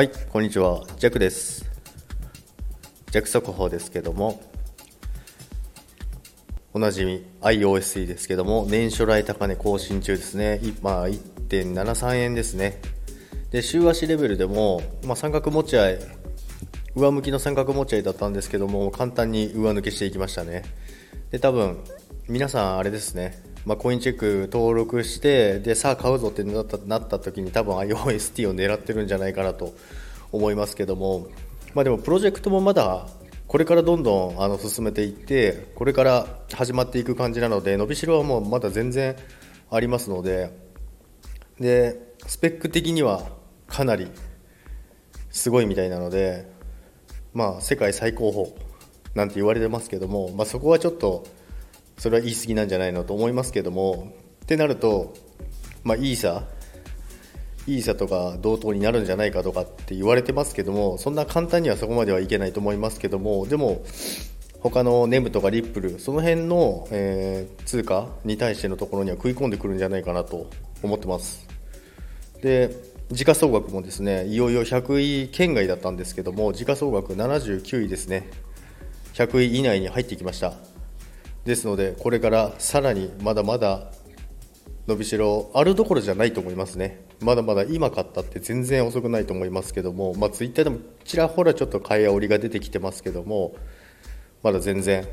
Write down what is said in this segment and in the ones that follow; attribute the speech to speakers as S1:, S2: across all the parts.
S1: はい、こんにちは、ジャックです。ジャック速報ですけども、おなじみ iOSE ですけども、年初来高値更新中ですね。今、1.73円ですね。で、週足レベルでも、まあ、三角持ち合い、上向きの三角持ち合いだったんですけども、簡単に上抜けしていきましたね。で、多分、皆さんあれですね、まあ、コインチェック登録してでさあ買うぞってなったなった時に多分 iOST を狙ってるんじゃないかなと思いますけども、まあ、でもプロジェクトもまだこれからどんどんあの進めていってこれから始まっていく感じなので伸びしろはもうまだ全然ありますので。でスペック的にはかなりすごいみたいなので、まあ、世界最高峰なんて言われてますけども、まあ、そこはちょっとそれは言い過ぎなんじゃないのと思いますけどもってなると、まあ、イーサイーサとか同等になるんじゃないかとかって言われてますけどもそんな簡単にはそこまではいけないと思いますけどもでも他のネムとかリップルその辺の、えー通貨に対してのところには食い込んでくるんじゃないかなと思ってます。で時価総額もですねいよいよ100位圏外だったんですけども時価総額79位ですね。100位以内に入ってきました。ですのでこれからさらにまだまだ伸びしろあるどころじゃないと思いますね。まだまだ今買ったって全然遅くないと思いますけども、まあ、ツイッターでもちらほらちょっと買い煽りが出てきてますけどもまだ全然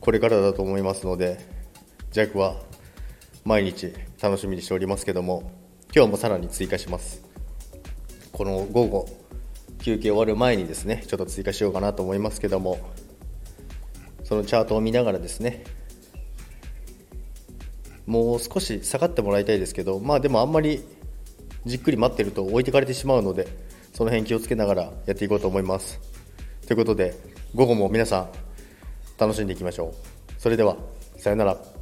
S1: これからだと思いますのでジャックは毎日楽しみにしておりますけども今日もさらに追加します。この午後休憩終わる前にですねちょっと追加しようかなと思いますけどもそのチャートを見ながらですねもう少し下がってもらいたいですけどまあでもあんまりじっくり待ってると置いてかれてしまうのでその辺気をつけながらやっていこうと思います。ということで午後も皆さん楽しんでいきましょう。それではさよなら。